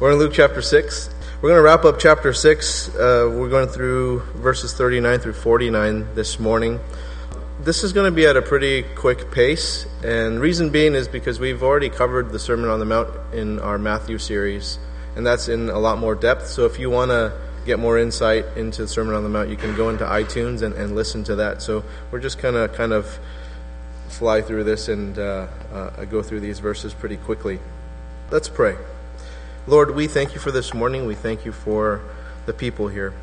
We're in Luke chapter 6. We're going to wrap up chapter 6. Uh, we're going through verses 39 through 49 this morning. This is going to be at a pretty quick pace, and reason being is because we've already covered the Sermon on the Mount in our Matthew series, and that's in a lot more depth. So if you want to get more insight into the Sermon on the Mount, you can go into iTunes and, and listen to that. So we're just going to kind of fly through this and uh, uh, go through these verses pretty quickly. Let's pray. Lord, we thank you for this morning. We thank you for the people here.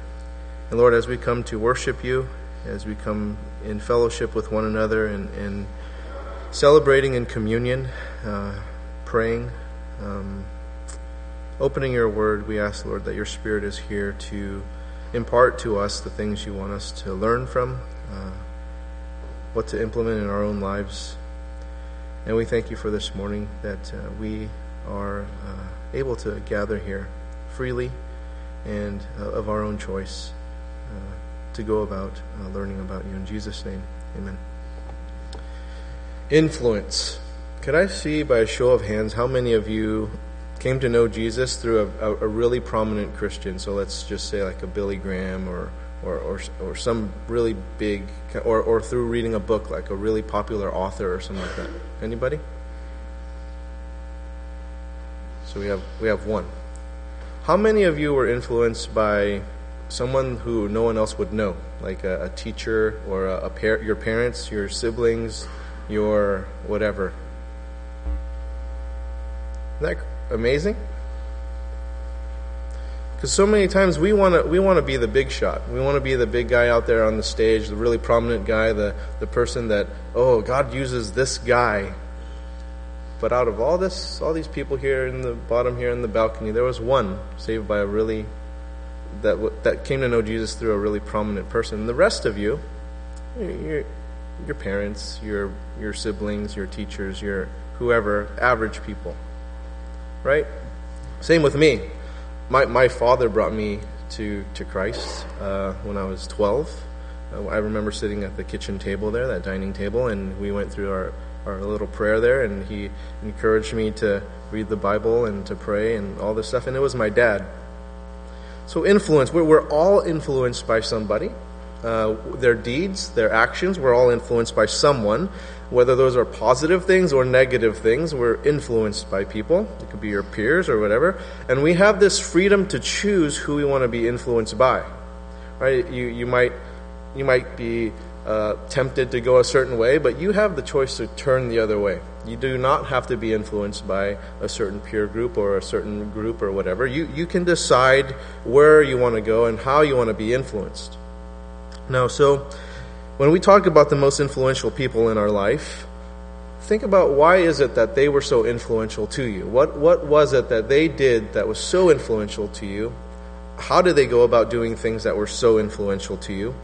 And Lord, as we come to worship you, as we come in fellowship with one another and, and celebrating in communion, uh, praying, um, opening your word, we ask, Lord, that your Spirit is here to impart to us the things you want us to learn from, uh, what to implement in our own lives. And we thank you for this morning that uh, we are. Able to gather here freely and uh, of our own choice uh, to go about uh, learning about you. In Jesus' name, amen. Influence. Could I see by a show of hands how many of you came to know Jesus through a, a, a really prominent Christian? So let's just say like a Billy Graham or or, or, or some really big, or, or through reading a book like a really popular author or something like that. Anybody? So we have we have one. How many of you were influenced by someone who no one else would know, like a, a teacher or a, a par- your parents, your siblings, your whatever? Isn't that amazing? Because so many times we want to we want to be the big shot. We want to be the big guy out there on the stage, the really prominent guy, the the person that oh God uses this guy but out of all this, all these people here in the bottom here in the balcony, there was one saved by a really that that came to know Jesus through a really prominent person. And the rest of you, your your parents, your your siblings, your teachers, your whoever, average people, right? Same with me. My my father brought me to to Christ uh, when I was twelve. Uh, I remember sitting at the kitchen table there, that dining table, and we went through our our little prayer there, and he encouraged me to read the Bible and to pray and all this stuff. And it was my dad. So, influence, we're, we're all influenced by somebody. Uh, their deeds, their actions, we're all influenced by someone. Whether those are positive things or negative things, we're influenced by people. It could be your peers or whatever. And we have this freedom to choose who we want to be influenced by. Right? You, you, might, you might be uh, tempted to go a certain way, but you have the choice to turn the other way. You do not have to be influenced by a certain peer group or a certain group or whatever. You, you can decide where you want to go and how you want to be influenced. Now, so when we talk about the most influential people in our life, think about why is it that they were so influential to you? What, what was it that they did that was so influential to you? How did they go about doing things that were so influential to you?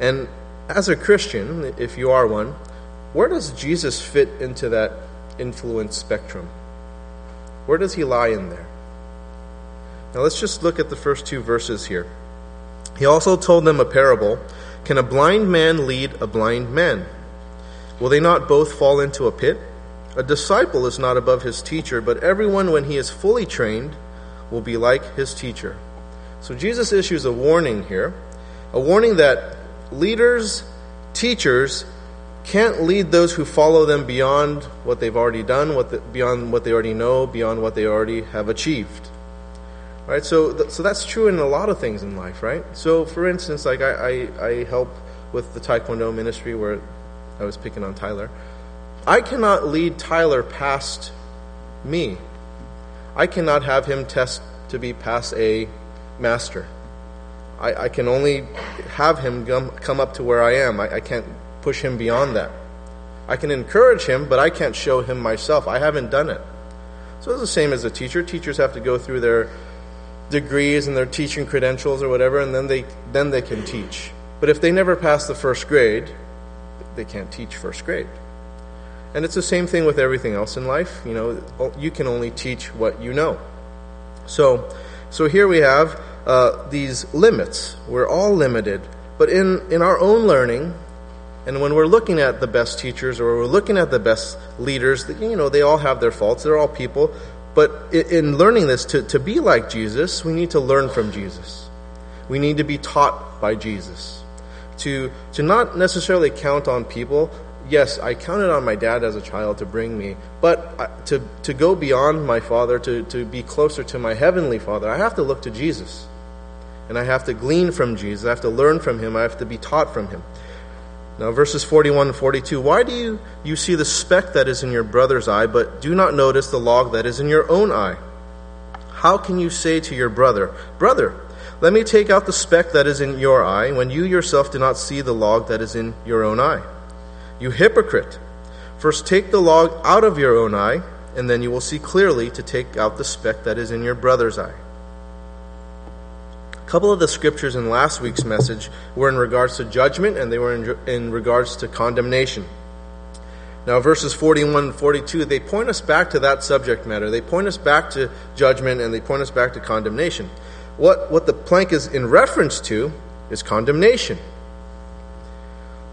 And as a Christian, if you are one, where does Jesus fit into that influence spectrum? Where does he lie in there? Now let's just look at the first two verses here. He also told them a parable Can a blind man lead a blind man? Will they not both fall into a pit? A disciple is not above his teacher, but everyone, when he is fully trained, will be like his teacher. So Jesus issues a warning here, a warning that leaders, teachers, can't lead those who follow them beyond what they've already done, what the, beyond what they already know, beyond what they already have achieved. Right? So, th- so that's true in a lot of things in life, right? So, for instance, like I, I, I help with the Taekwondo ministry where I was picking on Tyler. I cannot lead Tyler past me. I cannot have him test to be past a master. I, I can only have him come, come up to where I am. I, I can't push him beyond that. I can encourage him, but I can't show him myself. I haven't done it. So it's the same as a teacher. Teachers have to go through their degrees and their teaching credentials or whatever, and then they then they can teach. But if they never pass the first grade, they can't teach first grade. And it's the same thing with everything else in life. You know, you can only teach what you know. So, so here we have uh, these limits. We're all limited. But in, in our own learning, and when we're looking at the best teachers or we're looking at the best leaders, you know, they all have their faults. They're all people. but in learning this, to, to be like Jesus, we need to learn from Jesus. We need to be taught by Jesus. To, to not necessarily count on people. Yes, I counted on my dad as a child to bring me, but to, to go beyond my father, to, to be closer to my heavenly father, I have to look to Jesus. And I have to glean from Jesus. I have to learn from him. I have to be taught from him. Now, verses 41 and 42 Why do you, you see the speck that is in your brother's eye, but do not notice the log that is in your own eye? How can you say to your brother, Brother, let me take out the speck that is in your eye, when you yourself do not see the log that is in your own eye? You hypocrite! First take the log out of your own eye, and then you will see clearly to take out the speck that is in your brother's eye. Couple of the scriptures in last week's message were in regards to judgment and they were in, in regards to condemnation. Now, verses 41 and 42, they point us back to that subject matter. They point us back to judgment and they point us back to condemnation. What, what the plank is in reference to is condemnation.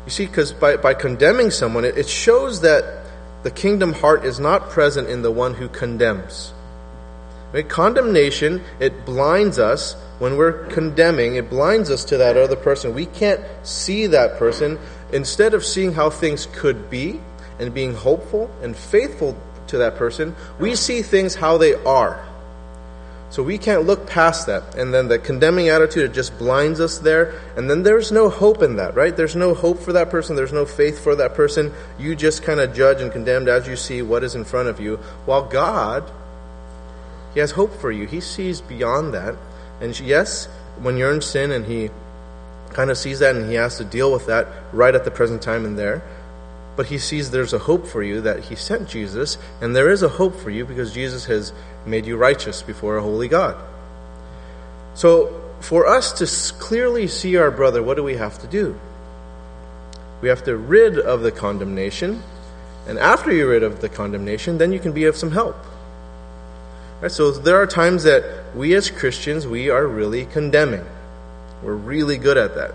You see, because by, by condemning someone, it, it shows that the kingdom heart is not present in the one who condemns. Right? Condemnation, it blinds us when we're condemning, it blinds us to that other person. We can't see that person. Instead of seeing how things could be and being hopeful and faithful to that person, we see things how they are. So we can't look past that. And then the condemning attitude, it just blinds us there. And then there's no hope in that, right? There's no hope for that person. There's no faith for that person. You just kind of judge and condemn as you see what is in front of you. While God, He has hope for you. He sees beyond that. And yes, when you're in sin and he kind of sees that and he has to deal with that right at the present time and there, but he sees there's a hope for you that he sent Jesus, and there is a hope for you because Jesus has made you righteous before a holy God. So, for us to clearly see our brother, what do we have to do? We have to rid of the condemnation, and after you're rid of the condemnation, then you can be of some help. Right, so there are times that we as Christians, we are really condemning. We're really good at that.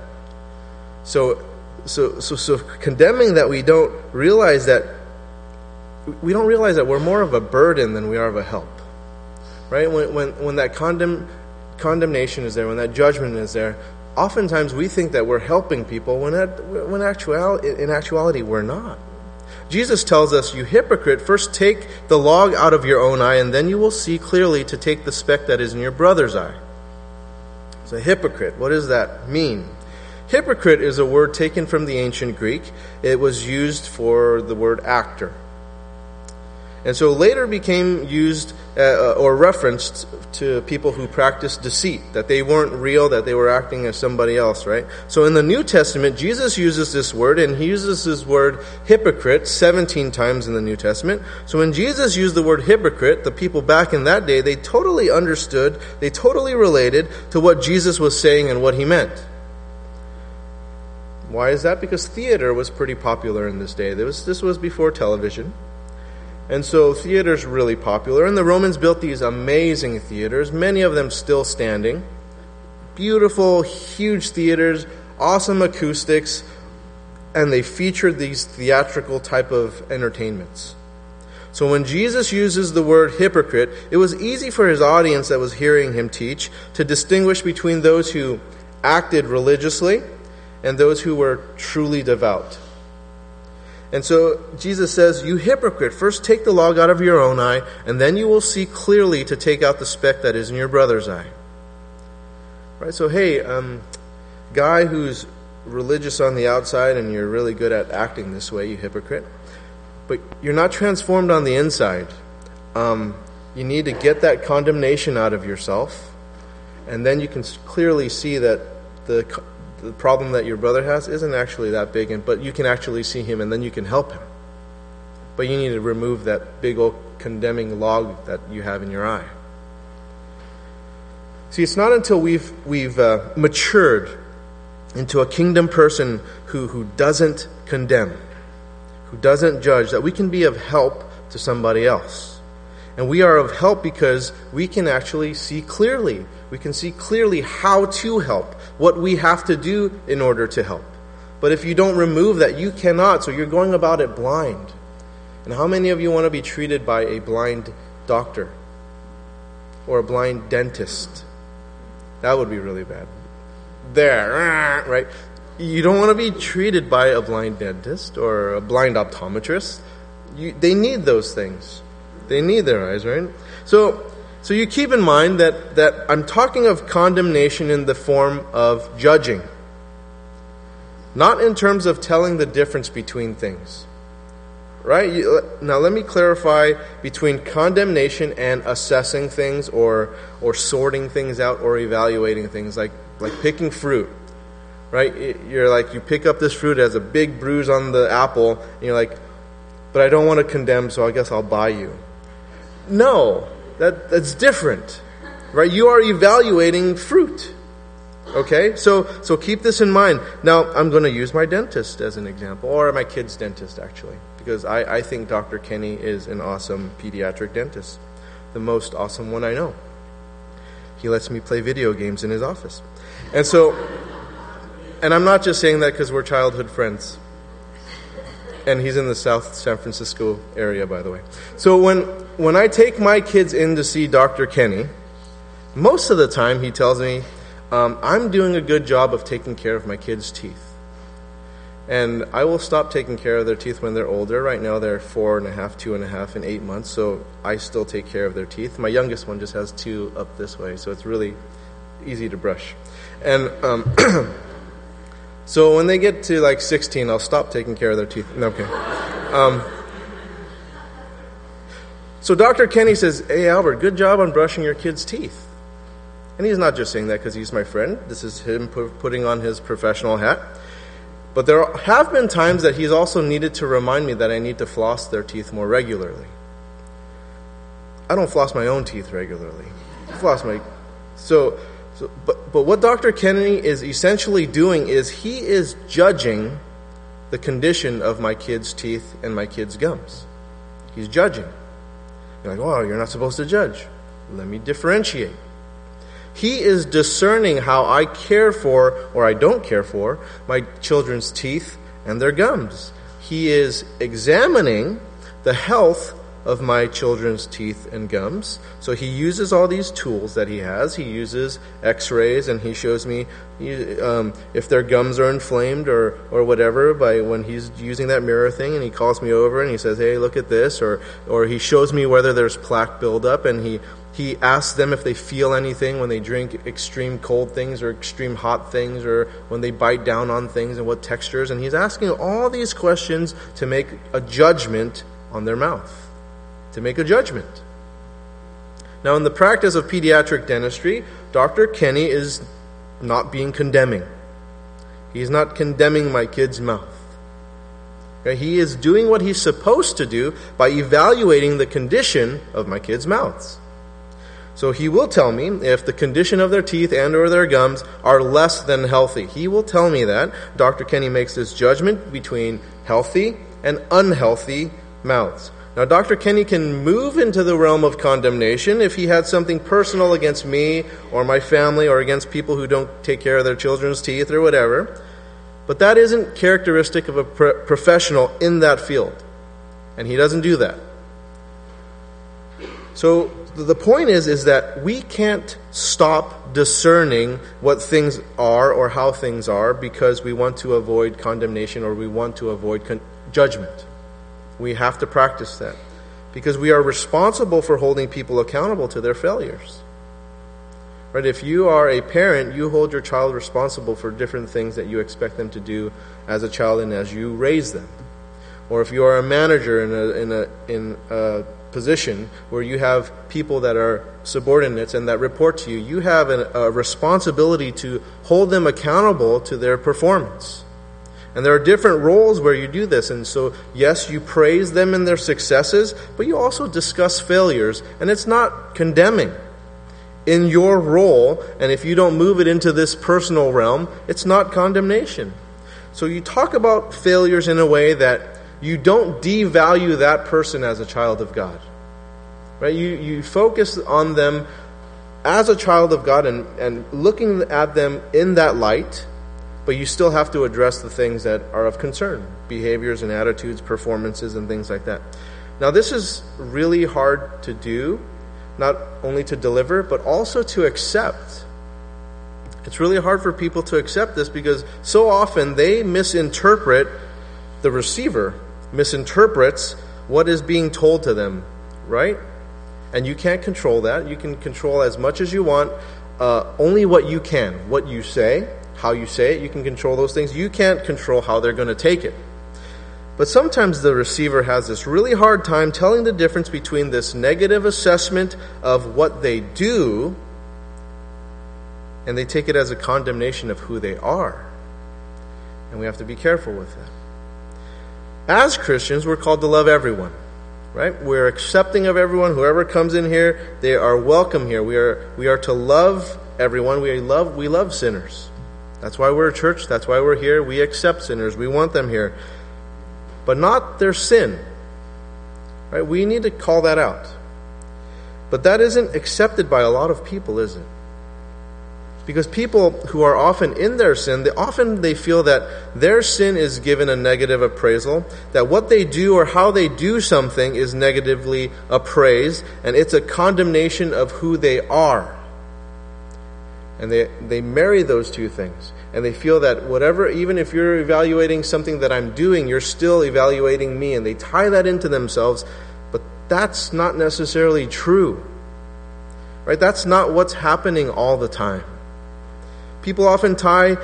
So, so, so, so condemning that we don't realize that we don't realize that we're more of a burden than we are of a help. Right? When, when, when that condemn, condemnation is there, when that judgment is there, oftentimes we think that we're helping people when, at, when actual, in actuality we're not. Jesus tells us, You hypocrite, first take the log out of your own eye, and then you will see clearly to take the speck that is in your brother's eye. So, hypocrite, what does that mean? Hypocrite is a word taken from the ancient Greek. It was used for the word actor and so later became used uh, uh, or referenced to people who practiced deceit, that they weren't real, that they were acting as somebody else, right? So in the New Testament, Jesus uses this word, and he uses this word hypocrite 17 times in the New Testament. So when Jesus used the word hypocrite, the people back in that day, they totally understood, they totally related to what Jesus was saying and what he meant. Why is that? Because theater was pretty popular in this day. Was, this was before television. And so theater's really popular. And the Romans built these amazing theaters, many of them still standing. Beautiful, huge theaters, awesome acoustics, and they featured these theatrical type of entertainments. So when Jesus uses the word hypocrite, it was easy for his audience that was hearing him teach to distinguish between those who acted religiously and those who were truly devout. And so Jesus says, You hypocrite, first take the log out of your own eye, and then you will see clearly to take out the speck that is in your brother's eye. Right? So, hey, um, guy who's religious on the outside and you're really good at acting this way, you hypocrite, but you're not transformed on the inside. Um, you need to get that condemnation out of yourself, and then you can clearly see that the the problem that your brother has isn't actually that big, and, but you can actually see him and then you can help him. But you need to remove that big old condemning log that you have in your eye. See, it's not until we've, we've uh, matured into a kingdom person who, who doesn't condemn, who doesn't judge, that we can be of help to somebody else. And we are of help because we can actually see clearly. We can see clearly how to help, what we have to do in order to help. But if you don't remove that, you cannot. So you're going about it blind. And how many of you want to be treated by a blind doctor? or a blind dentist. That would be really bad. There, right? You don't want to be treated by a blind dentist or a blind optometrist. You, they need those things. They need their eyes, right? So, so you keep in mind that, that I'm talking of condemnation in the form of judging, not in terms of telling the difference between things. Right? You, now, let me clarify between condemnation and assessing things or, or sorting things out or evaluating things, like, like picking fruit. Right? You're like, you pick up this fruit, it has a big bruise on the apple, and you're like, but I don't want to condemn, so I guess I'll buy you. No, that, that's different. Right? You are evaluating fruit. Okay? So, so keep this in mind. Now, I'm going to use my dentist as an example, or my kid's dentist, actually, because I, I think Dr. Kenny is an awesome pediatric dentist, the most awesome one I know. He lets me play video games in his office. And so, and I'm not just saying that because we're childhood friends. And he's in the South San Francisco area, by the way. So when, when I take my kids in to see Dr. Kenny, most of the time he tells me, um, I'm doing a good job of taking care of my kids' teeth. And I will stop taking care of their teeth when they're older. Right now they're four and a half, two and a half, and eight months, so I still take care of their teeth. My youngest one just has two up this way, so it's really easy to brush. And um, so when they get to like 16, I'll stop taking care of their teeth. No, okay. Um, so Dr. Kenny says, Hey, Albert, good job on brushing your kids' teeth. And he's not just saying that because he's my friend. This is him putting on his professional hat. But there have been times that he's also needed to remind me that I need to floss their teeth more regularly. I don't floss my own teeth regularly. I floss my so, so but but what Dr. Kennedy is essentially doing is he is judging the condition of my kids' teeth and my kids' gums. He's judging. You're like, oh, you're not supposed to judge. Let me differentiate. He is discerning how I care for or I don't care for my children's teeth and their gums. He is examining the health of my children's teeth and gums. So he uses all these tools that he has. He uses x rays and he shows me um, if their gums are inflamed or, or whatever by when he's using that mirror thing and he calls me over and he says, Hey, look at this. Or, or he shows me whether there's plaque buildup and he, he asks them if they feel anything when they drink extreme cold things or extreme hot things or when they bite down on things and what textures. And he's asking all these questions to make a judgment on their mouth to make a judgment. Now, in the practice of pediatric dentistry, Dr. Kenny is not being condemning. He's not condemning my kid's mouth. Okay? He is doing what he's supposed to do by evaluating the condition of my kids' mouths. So he will tell me if the condition of their teeth and or their gums are less than healthy. He will tell me that. Dr. Kenny makes this judgment between healthy and unhealthy mouths. Now, Dr. Kenny can move into the realm of condemnation if he had something personal against me or my family or against people who don't take care of their children's teeth or whatever. But that isn't characteristic of a pro- professional in that field. And he doesn't do that. So the point is is that we can't stop discerning what things are or how things are because we want to avoid condemnation or we want to avoid con- judgment. We have to practice that because we are responsible for holding people accountable to their failures. Right? If you are a parent, you hold your child responsible for different things that you expect them to do as a child and as you raise them. Or if you are a manager in a, in a, in a position where you have people that are subordinates and that report to you, you have an, a responsibility to hold them accountable to their performance. And there are different roles where you do this. And so, yes, you praise them in their successes, but you also discuss failures. And it's not condemning. In your role, and if you don't move it into this personal realm, it's not condemnation. So you talk about failures in a way that you don't devalue that person as a child of God. Right? You, you focus on them as a child of God and, and looking at them in that light but you still have to address the things that are of concern behaviors and attitudes, performances, and things like that. Now, this is really hard to do not only to deliver, but also to accept. It's really hard for people to accept this because so often they misinterpret the receiver, misinterprets what is being told to them, right? And you can't control that. You can control as much as you want, uh, only what you can. What you say, how you say it, you can control those things. You can't control how they're going to take it. But sometimes the receiver has this really hard time telling the difference between this negative assessment of what they do and they take it as a condemnation of who they are. And we have to be careful with that. As Christians, we're called to love everyone, right? We're accepting of everyone. Whoever comes in here, they are welcome here. We are, we are to love everyone. We love, we love sinners. That's why we're a church. That's why we're here. We accept sinners. We want them here but not their sin. Right? We need to call that out. But that isn't accepted by a lot of people, is it? Because people who are often in their sin, they often they feel that their sin is given a negative appraisal, that what they do or how they do something is negatively appraised, and it's a condemnation of who they are. And they, they marry those two things and they feel that whatever, even if you're evaluating something that I'm doing, you're still evaluating me, and they tie that into themselves, but that's not necessarily true. Right? That's not what's happening all the time. People often tie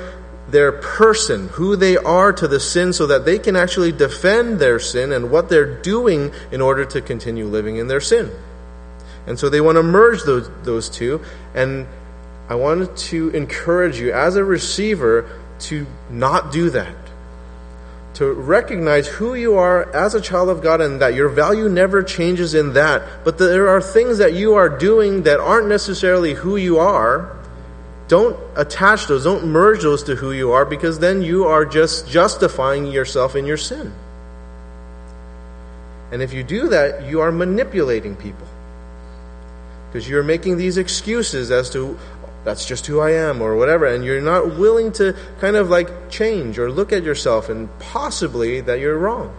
their person, who they are, to the sin so that they can actually defend their sin and what they're doing in order to continue living in their sin. And so they want to merge those, those two and I wanted to encourage you as a receiver to not do that. To recognize who you are as a child of God and that your value never changes in that. But there are things that you are doing that aren't necessarily who you are. Don't attach those, don't merge those to who you are because then you are just justifying yourself in your sin. And if you do that, you are manipulating people because you're making these excuses as to that's just who I am or whatever, and you're not willing to kind of like change or look at yourself and possibly that you're wrong.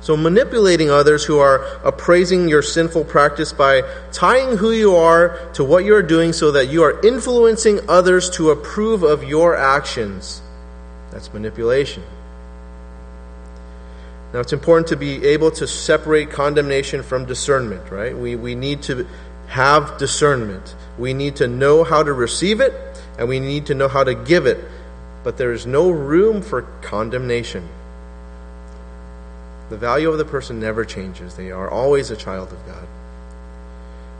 So, manipulating others who are appraising your sinful practice by tying who you are to what you're doing so that you are influencing others to approve of your actions. That's manipulation. Now, it's important to be able to separate condemnation from discernment, right? We, we need to have discernment. We need to know how to receive it, and we need to know how to give it. But there is no room for condemnation. The value of the person never changes, they are always a child of God.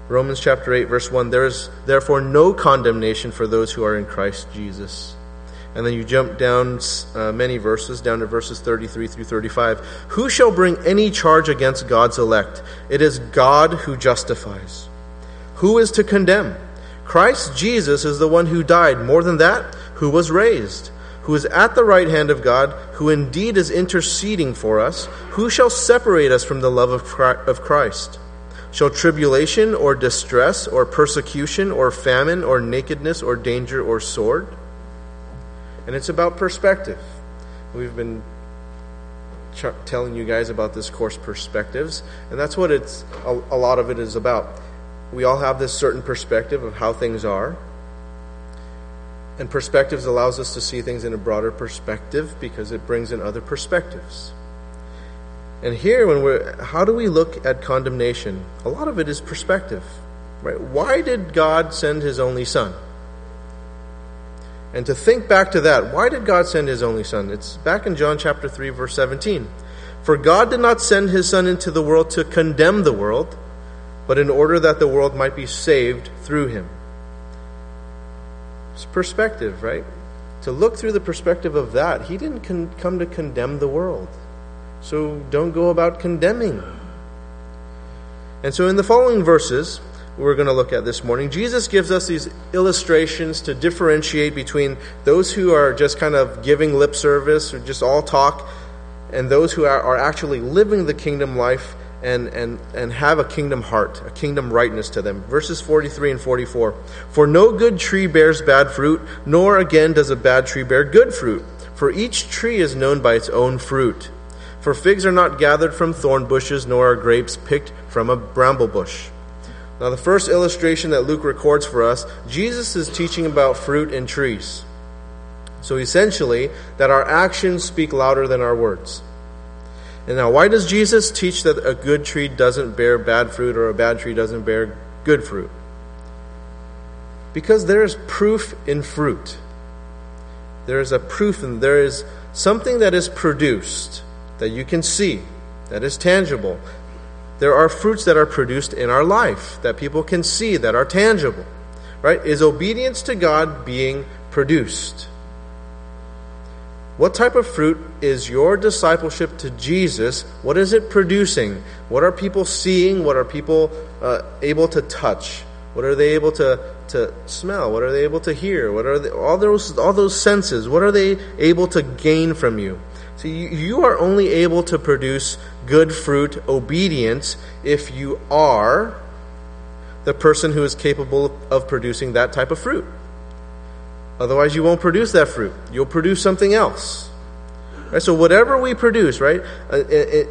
Romans chapter 8, verse 1 There is therefore no condemnation for those who are in Christ Jesus. And then you jump down uh, many verses, down to verses 33 through 35. Who shall bring any charge against God's elect? It is God who justifies. Who is to condemn? Christ Jesus is the one who died, more than that, who was raised, who is at the right hand of God, who indeed is interceding for us. Who shall separate us from the love of Christ? Shall tribulation or distress or persecution or famine or nakedness or danger or sword? And it's about perspective. We've been telling you guys about this course perspectives, and that's what it's a, a lot of it is about we all have this certain perspective of how things are. And perspectives allows us to see things in a broader perspective because it brings in other perspectives. And here, when we're, how do we look at condemnation? A lot of it is perspective, right? Why did God send His only Son? And to think back to that, why did God send His only Son? It's back in John chapter 3, verse 17. For God did not send His Son into the world to condemn the world, but in order that the world might be saved through him. It's perspective, right? To look through the perspective of that, he didn't con- come to condemn the world. So don't go about condemning. And so in the following verses, we're going to look at this morning, Jesus gives us these illustrations to differentiate between those who are just kind of giving lip service or just all talk and those who are, are actually living the kingdom life and, and, and have a kingdom heart, a kingdom rightness to them. Verses 43 and 44. For no good tree bears bad fruit, nor again does a bad tree bear good fruit. For each tree is known by its own fruit. For figs are not gathered from thorn bushes, nor are grapes picked from a bramble bush. Now, the first illustration that Luke records for us, Jesus is teaching about fruit and trees. So, essentially, that our actions speak louder than our words. And now, why does Jesus teach that a good tree doesn't bear bad fruit or a bad tree doesn't bear good fruit? Because there is proof in fruit. There is a proof, and there is something that is produced that you can see, that is tangible. There are fruits that are produced in our life that people can see, that are tangible. Right? Is obedience to God being produced? What type of fruit is your discipleship to Jesus? What is it producing? What are people seeing? What are people uh, able to touch? What are they able to, to smell? What are they able to hear? What are they, all those all those senses? What are they able to gain from you? So you, you are only able to produce good fruit, obedience, if you are the person who is capable of producing that type of fruit. Otherwise, you won't produce that fruit. You'll produce something else. Right, so whatever we produce, right, uh,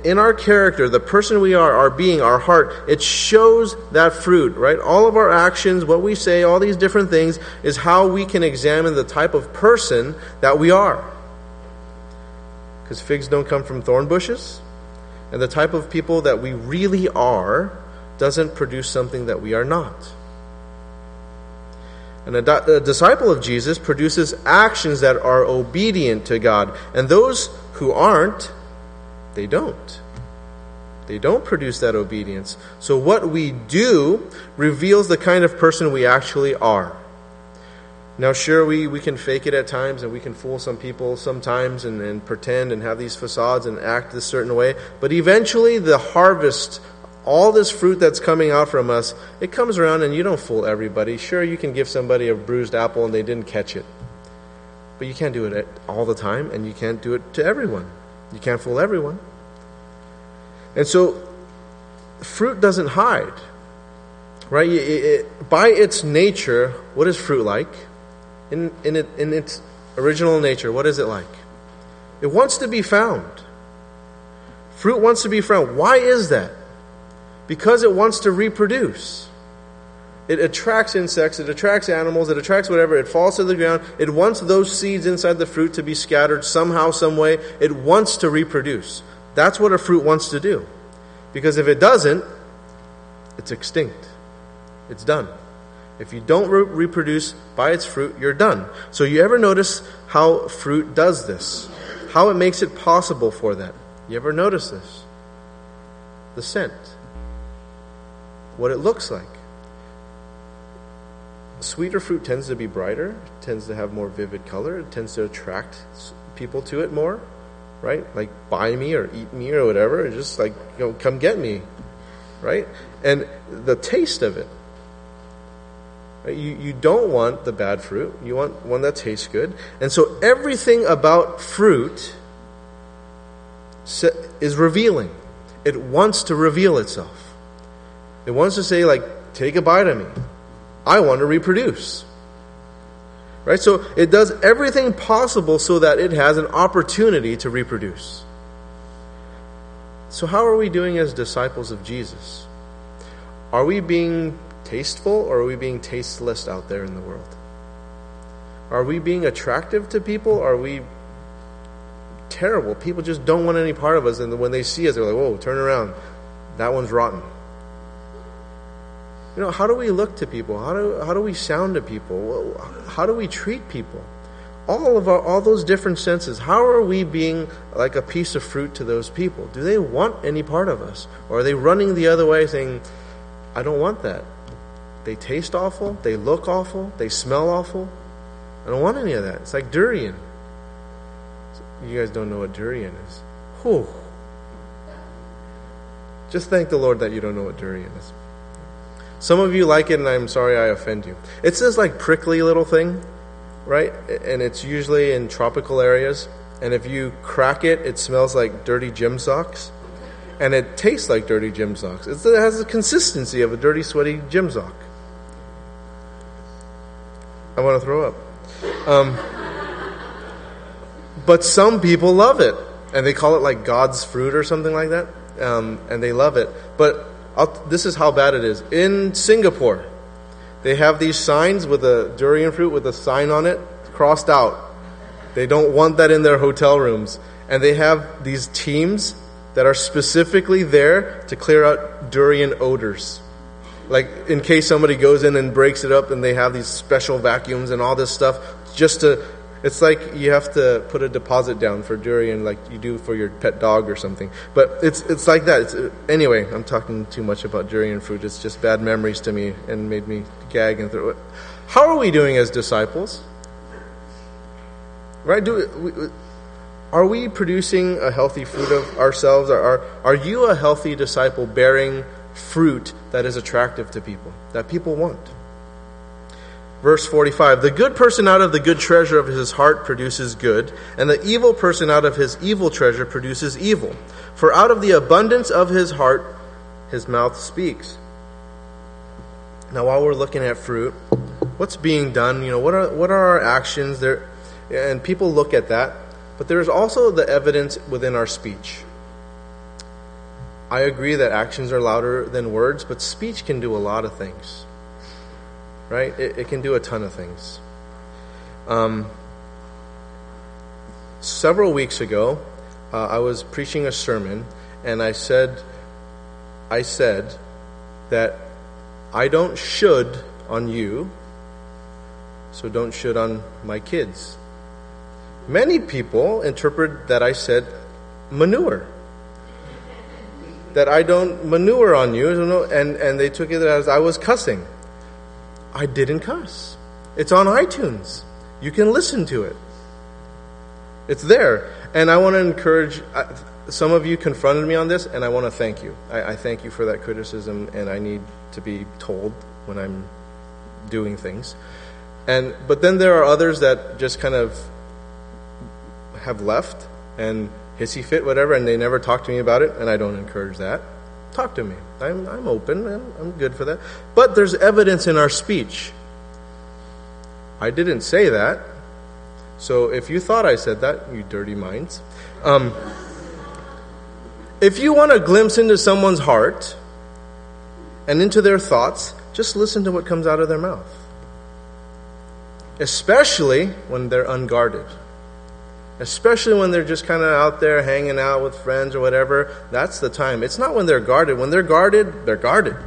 in our character, the person we are, our being, our heart, it shows that fruit, right? All of our actions, what we say, all these different things, is how we can examine the type of person that we are. Because figs don't come from thorn bushes, and the type of people that we really are doesn't produce something that we are not. And a, a, disciple of Jesus produces actions that are obedient to God. And those who aren't, they don't. They don't produce that obedience. So what we do reveals the kind of person we actually are. Now, sure, we, we can fake it at times and we can fool some people sometimes and, and pretend and have these facades and act a certain way. But eventually, the harvest all this fruit that's coming out from us, it comes around and you don't fool everybody. Sure, you can give somebody a bruised apple and they didn't catch it. But you can't do it all the time and you can't do it to everyone. You can't fool everyone. And so, fruit doesn't hide. Right? It, it, by its nature, what is fruit like? In, in, it, in its original nature, what is it like? It wants to be found. Fruit wants to be found. Why is that? Because it wants to reproduce. It attracts insects, it attracts animals, it attracts whatever. It falls to the ground. It wants those seeds inside the fruit to be scattered somehow, some way. It wants to reproduce. That's what a fruit wants to do. Because if it doesn't, it's extinct. It's done. If you don't re- reproduce by its fruit, you're done. So, you ever notice how fruit does this? How it makes it possible for that? You ever notice this? The scent what it looks like. Sweeter fruit tends to be brighter, tends to have more vivid color, it tends to attract people to it more, right? Like buy me or eat me or whatever, just like you know, come get me, right? And the taste of it. Right? You, you don't want the bad fruit, you want one that tastes good. And so everything about fruit is revealing, it wants to reveal itself. It wants to say, like, take a bite of me. I want to reproduce. Right? So it does everything possible so that it has an opportunity to reproduce. So, how are we doing as disciples of Jesus? Are we being tasteful or are we being tasteless out there in the world? Are we being attractive to people? Are we terrible? People just don't want any part of us, and when they see us, they're like, whoa, turn around. That one's rotten. You know, how do we look to people? How do, how do we sound to people? How do we treat people? All of our, all those different senses. How are we being like a piece of fruit to those people? Do they want any part of us? Or are they running the other way saying, I don't want that? They taste awful. They look awful. They smell awful. I don't want any of that. It's like durian. You guys don't know what durian is. Whew. Just thank the Lord that you don't know what durian is. Some of you like it, and I'm sorry I offend you. It's this like prickly little thing, right? And it's usually in tropical areas. And if you crack it, it smells like dirty gym socks. And it tastes like dirty gym socks. It has the consistency of a dirty, sweaty gym sock. I want to throw up. Um, but some people love it. And they call it like God's fruit or something like that. Um, and they love it. But I'll, this is how bad it is. In Singapore, they have these signs with a durian fruit with a sign on it crossed out. They don't want that in their hotel rooms. And they have these teams that are specifically there to clear out durian odors. Like, in case somebody goes in and breaks it up, and they have these special vacuums and all this stuff just to. It's like you have to put a deposit down for durian, like you do for your pet dog or something. But it's it's like that. It's, anyway, I'm talking too much about durian fruit. It's just bad memories to me and made me gag and throw it. How are we doing as disciples? Right? Do we, are we producing a healthy fruit of ourselves? Are, are, are you a healthy disciple bearing fruit that is attractive to people, that people want? Verse 45 The good person out of the good treasure of his heart produces good, and the evil person out of his evil treasure produces evil. For out of the abundance of his heart, his mouth speaks. Now, while we're looking at fruit, what's being done? You know, what are what are our actions? There, and people look at that, but there's also the evidence within our speech. I agree that actions are louder than words, but speech can do a lot of things. Right? It, it can do a ton of things. Um, several weeks ago, uh, I was preaching a sermon, and I said, I said that I don't should on you, so don't should on my kids. Many people interpret that I said manure. That I don't manure on you, and, and they took it as I was cussing. I didn't cuss. It's on iTunes. You can listen to it. It's there. And I want to encourage uh, some of you confronted me on this, and I want to thank you. I, I, thank you for that criticism, and I need to be told when I'm doing things. And but then there are others that just kind of have left and hissy fit, whatever, and they never talk to me about it, and I don't encourage that. Talk to me. I'm, I'm open, and I'm good for that. But there's evidence in our speech. I didn't say that. So if you thought I said that, you dirty minds. Um, if you want a glimpse into someone's heart and into their thoughts, just listen to what comes out of their mouth. Especially when they're unguarded. Especially when they're just kind of out there hanging out with friends or whatever. That's the time. It's not when they're guarded. When they're guarded, they're guarded.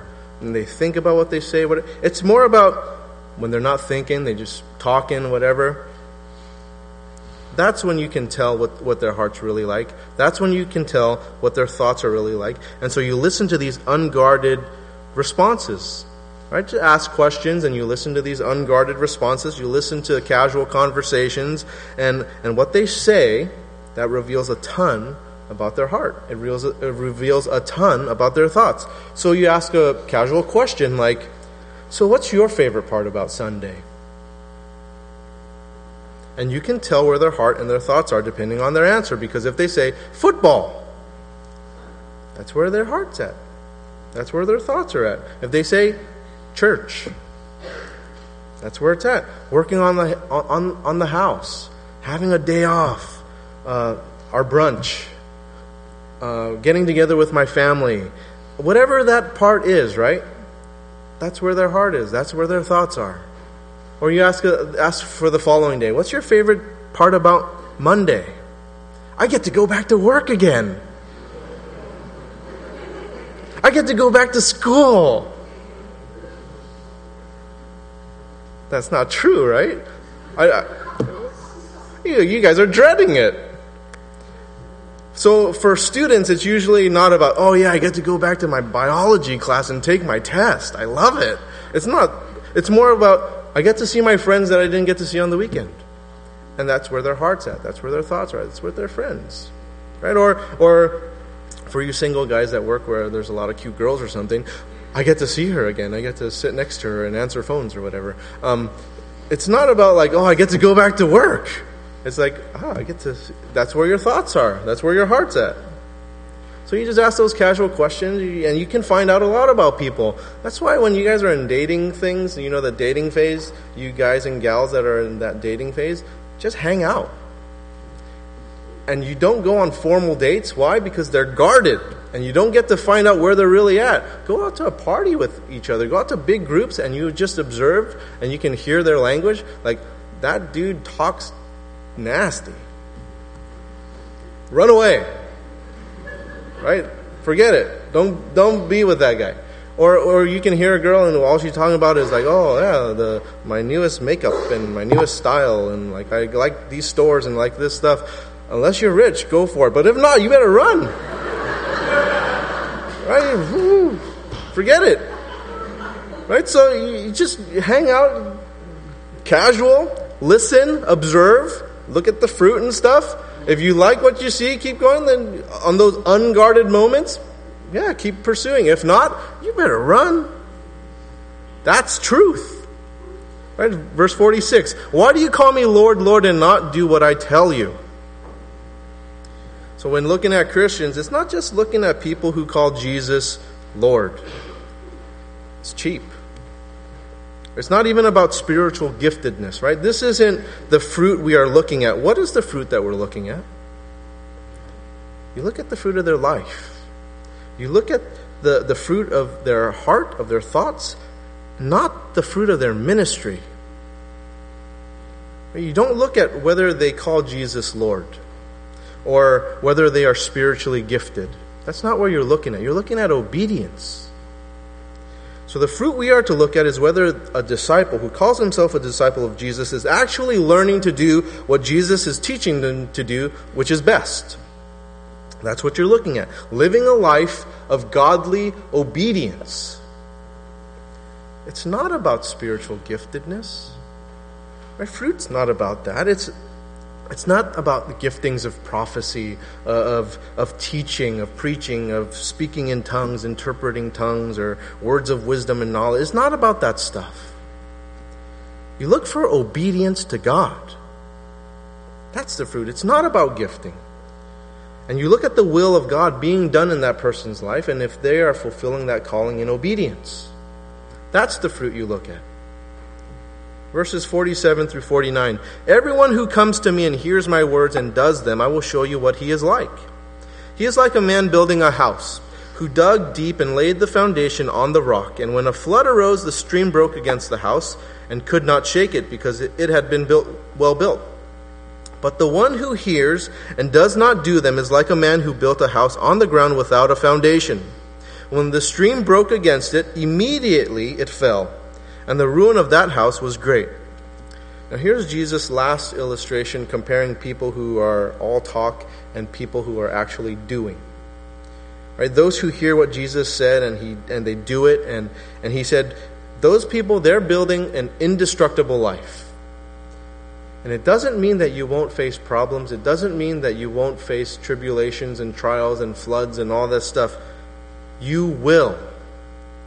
And they think about what they say. It's more about when they're not thinking, they just talking, whatever. That's when you can tell what, what their heart's really like. That's when you can tell what their thoughts are really like. And so you listen to these unguarded responses. Right? To ask questions and you listen to these unguarded responses. You listen to casual conversations and, and what they say, that reveals a ton about their heart. It reveals, it reveals a ton about their thoughts. So you ask a casual question like, So what's your favorite part about Sunday? And you can tell where their heart and their thoughts are depending on their answer. Because if they say football, that's where their heart's at. That's where their thoughts are at. If they say church, that's where it's at. Working on the, on, on the house, having a day off, uh, our brunch, uh, getting together with my family, whatever that part is, right? That's where their heart is. That's where their thoughts are. Or you ask, uh, ask for the following day What's your favorite part about Monday? I get to go back to work again. I get to go back to school. That's not true, right? I, I, you, you guys are dreading it. So for students, it's usually not about, oh yeah, I get to go back to my biology class and take my test. I love it. It's not, it's more about, I get to see my friends that I didn't get to see on the weekend. And that's where their heart's at. That's where their thoughts are at. That's with their friends. Right? Or, or for you single guys that work where there's a lot of cute girls or something, I get to see her again. I get to sit next to her and answer phones or whatever. Um, it's not about like, oh, I get to go back to work. It's like, oh, I get to. See. That's where your thoughts are. That's where your heart's at. So you just ask those casual questions and you can find out a lot about people. That's why when you guys are in dating things, you know, the dating phase, you guys and gals that are in that dating phase, just hang out. And you don't go on formal dates. Why? Because they're guarded. And you don't get to find out where they're really at, go out to a party with each other. Go out to big groups and you just observe and you can hear their language. Like, that dude talks nasty. Run away. Right? Forget it. Don't, don't be with that guy. Or, or you can hear a girl and all she's talking about is like, oh yeah, the my newest makeup and my newest style and like I like these stores and like this stuff. Unless you're rich, go for it. But if not, you better run. Right? Forget it. Right? So you just hang out casual, listen, observe, look at the fruit and stuff. If you like what you see, keep going. Then on those unguarded moments, yeah, keep pursuing. If not, you better run. That's truth. Right? Verse 46 Why do you call me Lord, Lord, and not do what I tell you? So, when looking at Christians, it's not just looking at people who call Jesus Lord, it's cheap. It's not even about spiritual giftedness, right? This isn't the fruit we are looking at. What is the fruit that we're looking at? You look at the fruit of their life. You look at the, the fruit of their heart, of their thoughts, not the fruit of their ministry. You don't look at whether they call Jesus Lord or whether they are spiritually gifted. That's not what you're looking at. You're looking at obedience. So the fruit we are to look at is whether a disciple who calls himself a disciple of Jesus is actually learning to do what Jesus is teaching them to do, which is best. That's what you're looking at. Living a life of godly obedience. It's not about spiritual giftedness. My fruit's not about that. It's it's not about the giftings of prophecy, uh, of, of teaching, of preaching, of speaking in tongues, interpreting tongues, or words of wisdom and knowledge. It's not about that stuff. You look for obedience to God. That's the fruit. It's not about gifting. And you look at the will of God being done in that person's life, and if they are fulfilling that calling in obedience. That's the fruit you look at. Verses 47 through 49. Everyone who comes to me and hears my words and does them, I will show you what he is like. He is like a man building a house, who dug deep and laid the foundation on the rock. And when a flood arose, the stream broke against the house and could not shake it because it had been built, well built. But the one who hears and does not do them is like a man who built a house on the ground without a foundation. When the stream broke against it, immediately it fell, and the ruin of that house was great. Now, here's Jesus' last illustration comparing people who are all talk and people who are actually doing. Right? Those who hear what Jesus said and, he, and they do it, and, and he said, those people, they're building an indestructible life. And it doesn't mean that you won't face problems. It doesn't mean that you won't face tribulations and trials and floods and all that stuff. You will.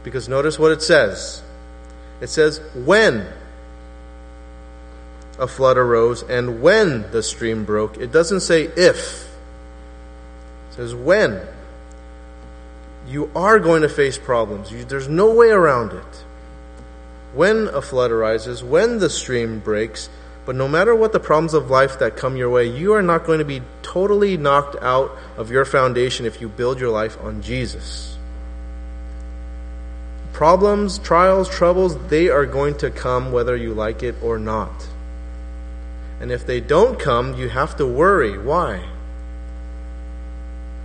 Because notice what it says it says, when a flood arose and when the stream broke. It doesn't say if. It says when. You are going to face problems. You, there's no way around it. When a flood arises, when the stream breaks, but no matter what the problems of life that come your way, you are not going to be totally knocked out of your foundation if you build your life on Jesus. Problems, trials, troubles, they are going to come whether you like it or not. And if they don't come, you have to worry. Why?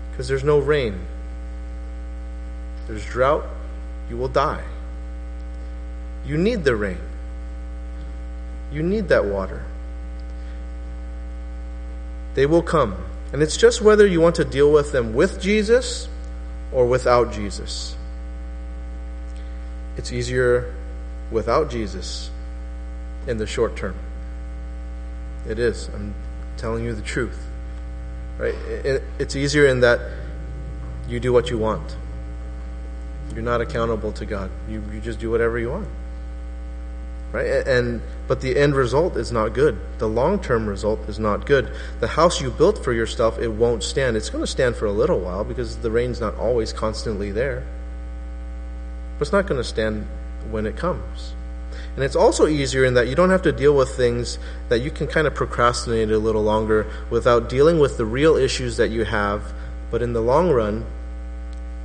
Because there's no rain. There's drought, you will die. You need the rain. You need that water. They will come. And it's just whether you want to deal with them with Jesus or without Jesus. It's easier without Jesus in the short term. It is. I'm telling you the truth. Right? It's easier in that you do what you want. You're not accountable to God. You, you just do whatever you want right and but the end result is not good the long-term result is not good the house you built for yourself it won't stand it's going to stand for a little while because the rain's not always constantly there but it's not going to stand when it comes and it's also easier in that you don't have to deal with things that you can kind of procrastinate a little longer without dealing with the real issues that you have but in the long run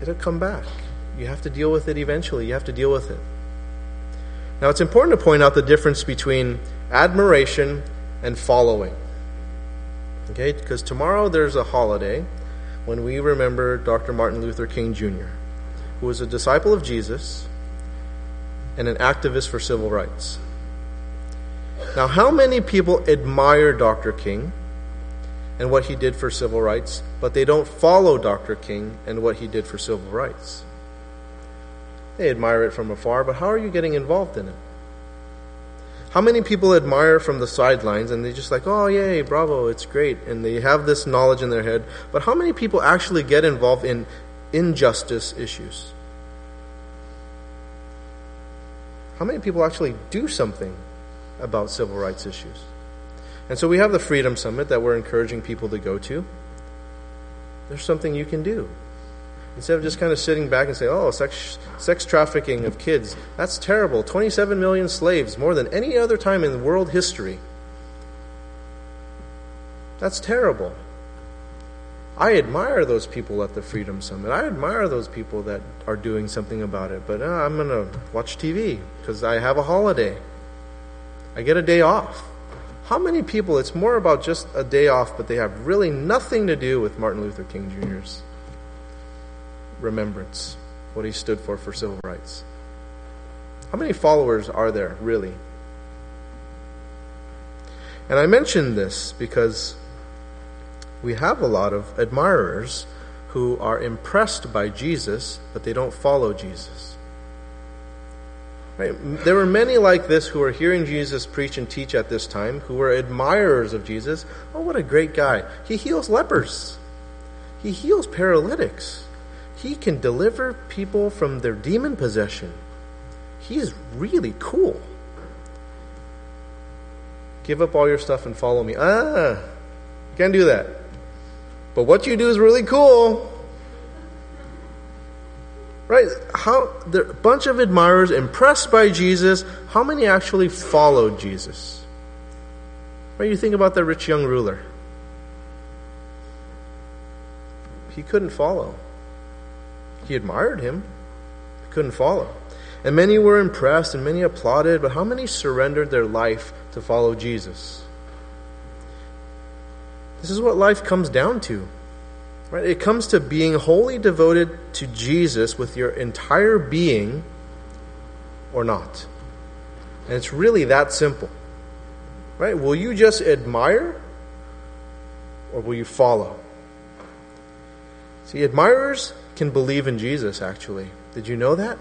it'll come back. You have to deal with it eventually. You have to deal with it. Now, it's important to point out the difference between admiration and following. Okay, because tomorrow there's a holiday when we remember Dr. Martin Luther King Jr., who was a disciple of Jesus and an activist for civil rights. Now, how many people admire Dr. King and what he did for civil rights, but they don't follow Dr. King and what he did for civil rights? They admire it from afar, but how are you getting involved in it? How many people admire from the sidelines and they just like, oh, yay, bravo, it's great, and they have this knowledge in their head, but how many people actually get involved in injustice issues? How many people actually do something about civil rights issues? And so we have the Freedom Summit that we're encouraging people to go to. There's something you can do. Instead of just kind of sitting back and say, oh, sex, sex trafficking of kids, that's terrible. 27 million slaves, more than any other time in world history. That's terrible. I admire those people at the Freedom Summit. I admire those people that are doing something about it. But uh, I'm going to watch TV because I have a holiday. I get a day off. How many people, it's more about just a day off, but they have really nothing to do with Martin Luther King Jr.'s remembrance, what he stood for for civil rights. How many followers are there, really? And I mention this because we have a lot of admirers who are impressed by Jesus, but they don't follow Jesus. Right? There were many like this who were hearing Jesus preach and teach at this time, who were admirers of Jesus. Oh, what a great guy. He heals lepers, he heals paralytics. He can deliver people from their demon possession. He's really cool. Give up all your stuff and follow me. Ah, you can't do that. But what you do is really cool. Right? How the bunch of admirers impressed by Jesus, how many actually followed Jesus? Right? You think about the rich young ruler. He couldn't follow. He admired him, he couldn't follow. And many were impressed and many applauded, but how many surrendered their life to follow Jesus? This is what life comes down to. Right? It comes to being wholly devoted to Jesus with your entire being or not. And it's really that simple. Right? Will you just admire or will you follow? See, admirers can believe in Jesus, actually. Did you know that?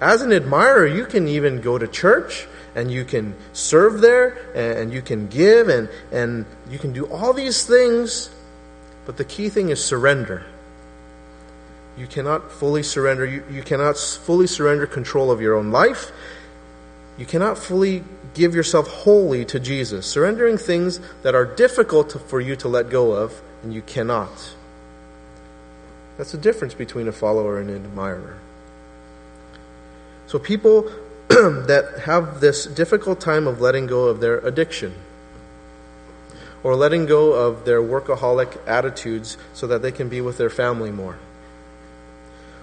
As an admirer, you can even go to church and you can serve there and you can give and, and you can do all these things, but the key thing is surrender. You cannot fully surrender. You, you cannot fully surrender control of your own life. You cannot fully give yourself wholly to Jesus, surrendering things that are difficult to, for you to let go of, and you cannot. That's the difference between a follower and an admirer. So, people that have this difficult time of letting go of their addiction or letting go of their workaholic attitudes so that they can be with their family more,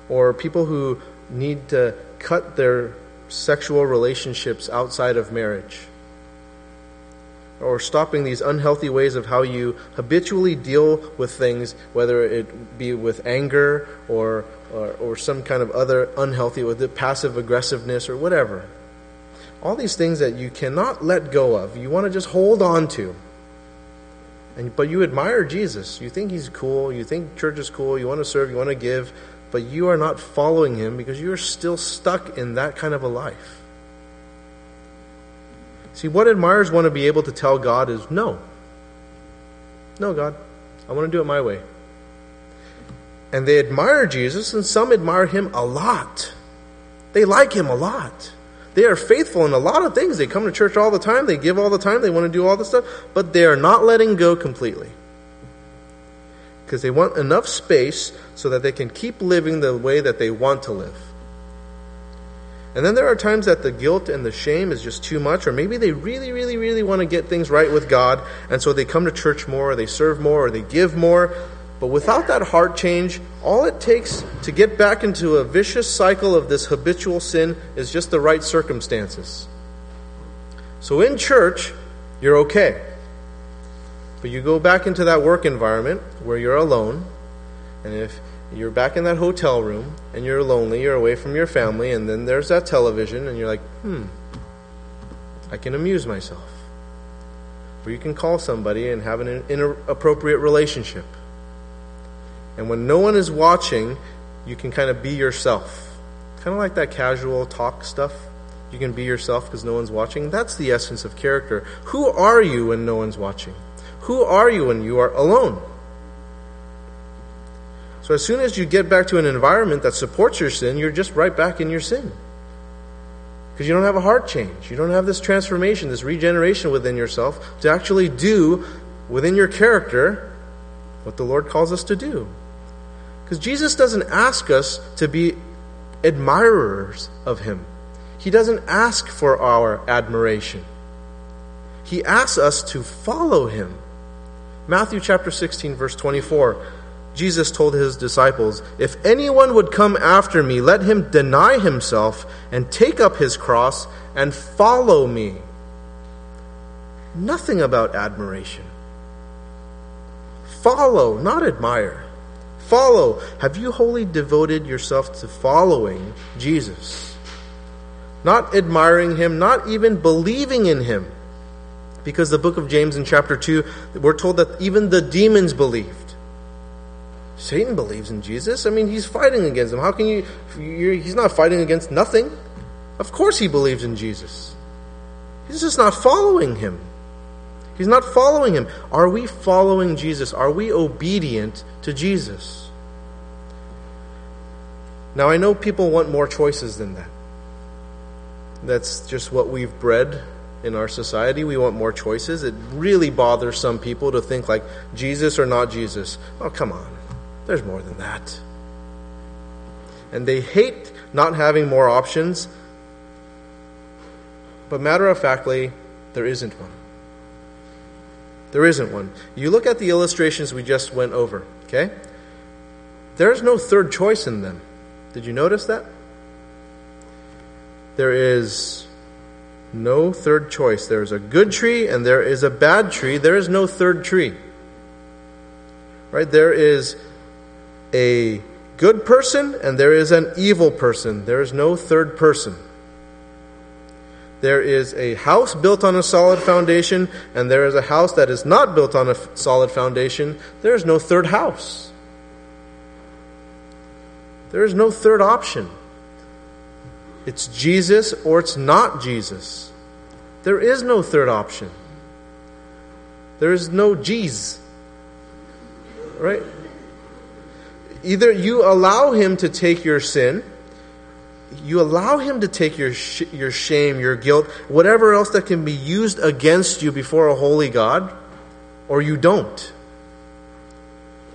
or people who need to cut their sexual relationships outside of marriage or stopping these unhealthy ways of how you habitually deal with things, whether it be with anger or, or, or some kind of other unhealthy, with it, passive aggressiveness or whatever. All these things that you cannot let go of, you want to just hold on to. And, but you admire Jesus. You think he's cool. You think church is cool. You want to serve. You want to give. But you are not following him because you are still stuck in that kind of a life. See, what admirers want to be able to tell God is no. No, God, I want to do it my way. And they admire Jesus, and some admire him a lot. They like him a lot. They are faithful in a lot of things. They come to church all the time, they give all the time, they want to do all the stuff, but they are not letting go completely. Because they want enough space so that they can keep living the way that they want to live. And then there are times that the guilt and the shame is just too much, or maybe they really, really, really want to get things right with God, and so they come to church more, or they serve more, or they give more, But without that heart change, all it takes to get back into a vicious cycle of this habitual sin is just the right circumstances. So in church, you're okay. But you go back into that work environment where you're alone, and if you're back in that hotel room and you're lonely, you're away from your family, and then there's that television, and you're like, hmm, I can amuse myself. Or you can call somebody and have an inappropriate relationship. And when no one is watching, you can kind of be yourself. Kind of like that casual talk stuff. You can be yourself because no one's watching. That's the essence of character. Who are you when no one's watching? Who are you when you are alone? So as soon as you get back to an environment that supports your sin, you're just right back in your sin. Because you don't have a heart change. You don't have this transformation, this regeneration within yourself to actually do within your character what the Lord calls us to do. Because Jesus doesn't ask us to be admirers of Him, He doesn't ask for our admiration. He asks us to follow Him. Matthew chapter 16, verse 24. Jesus told his disciples, If anyone would come after me, let him deny himself and take up his cross and follow me. Nothing about admiration. Follow, not admire. Follow. Have you wholly devoted yourself to following Jesus? Not admiring him, not even believing in him. Because the book of James in chapter 2, we're told that even the demons believe. Satan believes in Jesus. I mean, he's fighting against him. How can you? He's not fighting against nothing. Of course, he believes in Jesus. He's just not following him. He's not following him. Are we following Jesus? Are we obedient to Jesus? Now, I know people want more choices than that. That's just what we've bred in our society. We want more choices. It really bothers some people to think like Jesus or not Jesus. Oh, come on. There's more than that. And they hate not having more options. But matter of factly, there isn't one. There isn't one. You look at the illustrations we just went over, okay? There's no third choice in them. Did you notice that? There is no third choice. There is a good tree and there is a bad tree. There is no third tree. Right? There is a good person and there is an evil person. There is no third person. There is a house built on a solid foundation, and there is a house that is not built on a solid foundation. There is no third house. There is no third option. It's Jesus or it's not Jesus. There is no third option. There is no G's. Right? Either you allow him to take your sin, you allow him to take your sh- your shame, your guilt, whatever else that can be used against you before a holy God, or you don't.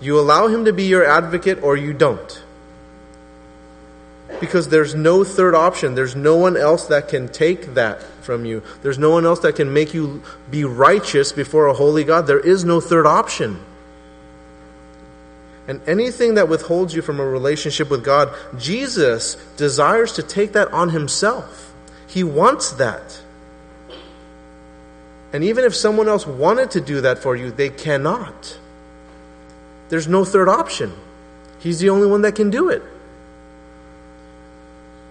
You allow him to be your advocate or you don't. Because there's no third option. There's no one else that can take that from you. There's no one else that can make you be righteous before a holy God. There is no third option. And anything that withholds you from a relationship with God, Jesus desires to take that on himself. He wants that. And even if someone else wanted to do that for you, they cannot. There's no third option. He's the only one that can do it.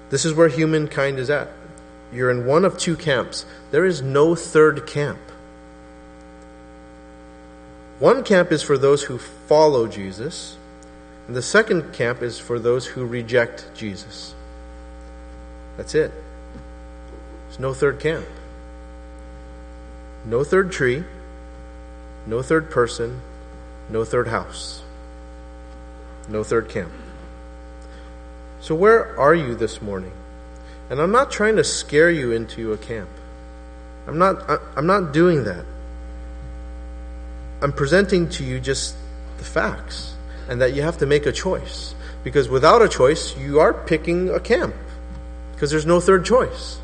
This is where humankind is at. You're in one of two camps. There is no third camp. One camp is for those who follow Jesus, and the second camp is for those who reject Jesus. That's it. There's no third camp. No third tree, no third person, no third house, no third camp. So, where are you this morning? And I'm not trying to scare you into a camp. I'm not, I'm not doing that. I'm presenting to you just the facts and that you have to make a choice. Because without a choice, you are picking a camp because there's no third choice.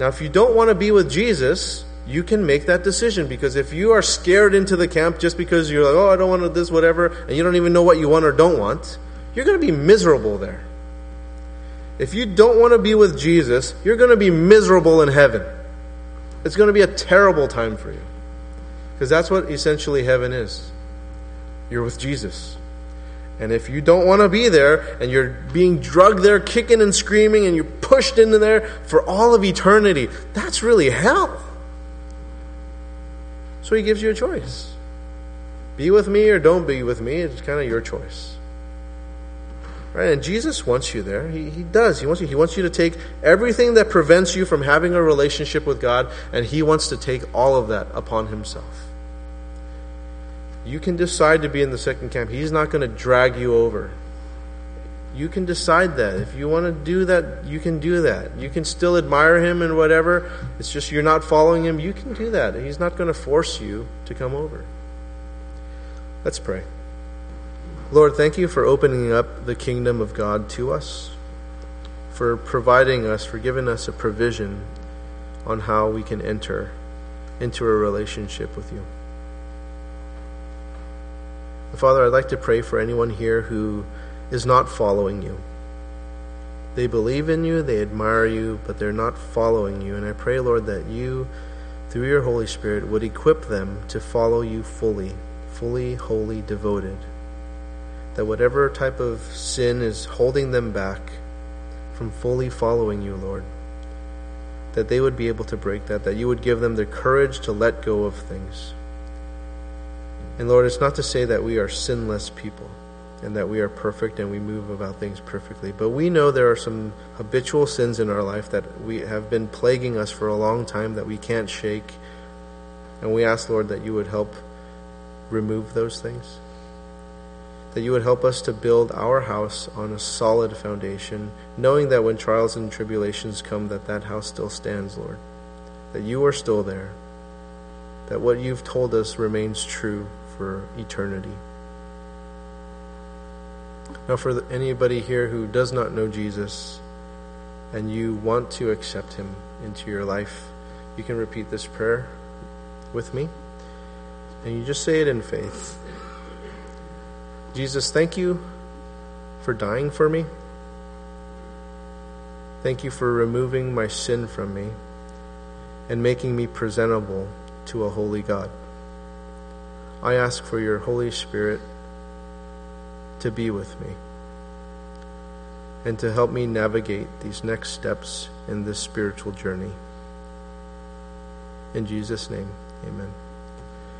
Now, if you don't want to be with Jesus, you can make that decision because if you are scared into the camp just because you're like, oh, I don't want this, whatever, and you don't even know what you want or don't want, you're going to be miserable there. If you don't want to be with Jesus, you're going to be miserable in heaven. It's going to be a terrible time for you. Because that's what essentially heaven is. You're with Jesus. And if you don't want to be there and you're being drugged there, kicking and screaming, and you're pushed into there for all of eternity, that's really hell. So he gives you a choice. Be with me or don't be with me. It's kind of your choice. Right? And Jesus wants you there. He, he does. He wants you. He wants you to take everything that prevents you from having a relationship with God, and He wants to take all of that upon Himself. You can decide to be in the second camp. He's not going to drag you over. You can decide that. If you want to do that, you can do that. You can still admire him and whatever. It's just you're not following him. You can do that. He's not going to force you to come over. Let's pray. Lord, thank you for opening up the kingdom of God to us, for providing us, for giving us a provision on how we can enter into a relationship with you. Father, I'd like to pray for anyone here who is not following you. They believe in you, they admire you, but they're not following you. And I pray, Lord, that you, through your Holy Spirit, would equip them to follow you fully, fully, wholly, devoted. That whatever type of sin is holding them back from fully following you, Lord, that they would be able to break that, that you would give them the courage to let go of things. And Lord, it's not to say that we are sinless people and that we are perfect and we move about things perfectly. But we know there are some habitual sins in our life that we have been plaguing us for a long time that we can't shake. And we ask, Lord, that you would help remove those things. That you would help us to build our house on a solid foundation, knowing that when trials and tribulations come, that that house still stands, Lord. That you are still there. That what you've told us remains true for eternity. Now, for anybody here who does not know Jesus and you want to accept him into your life, you can repeat this prayer with me. And you just say it in faith Jesus, thank you for dying for me. Thank you for removing my sin from me and making me presentable to a holy God. I ask for your Holy Spirit to be with me and to help me navigate these next steps in this spiritual journey. In Jesus' name, amen.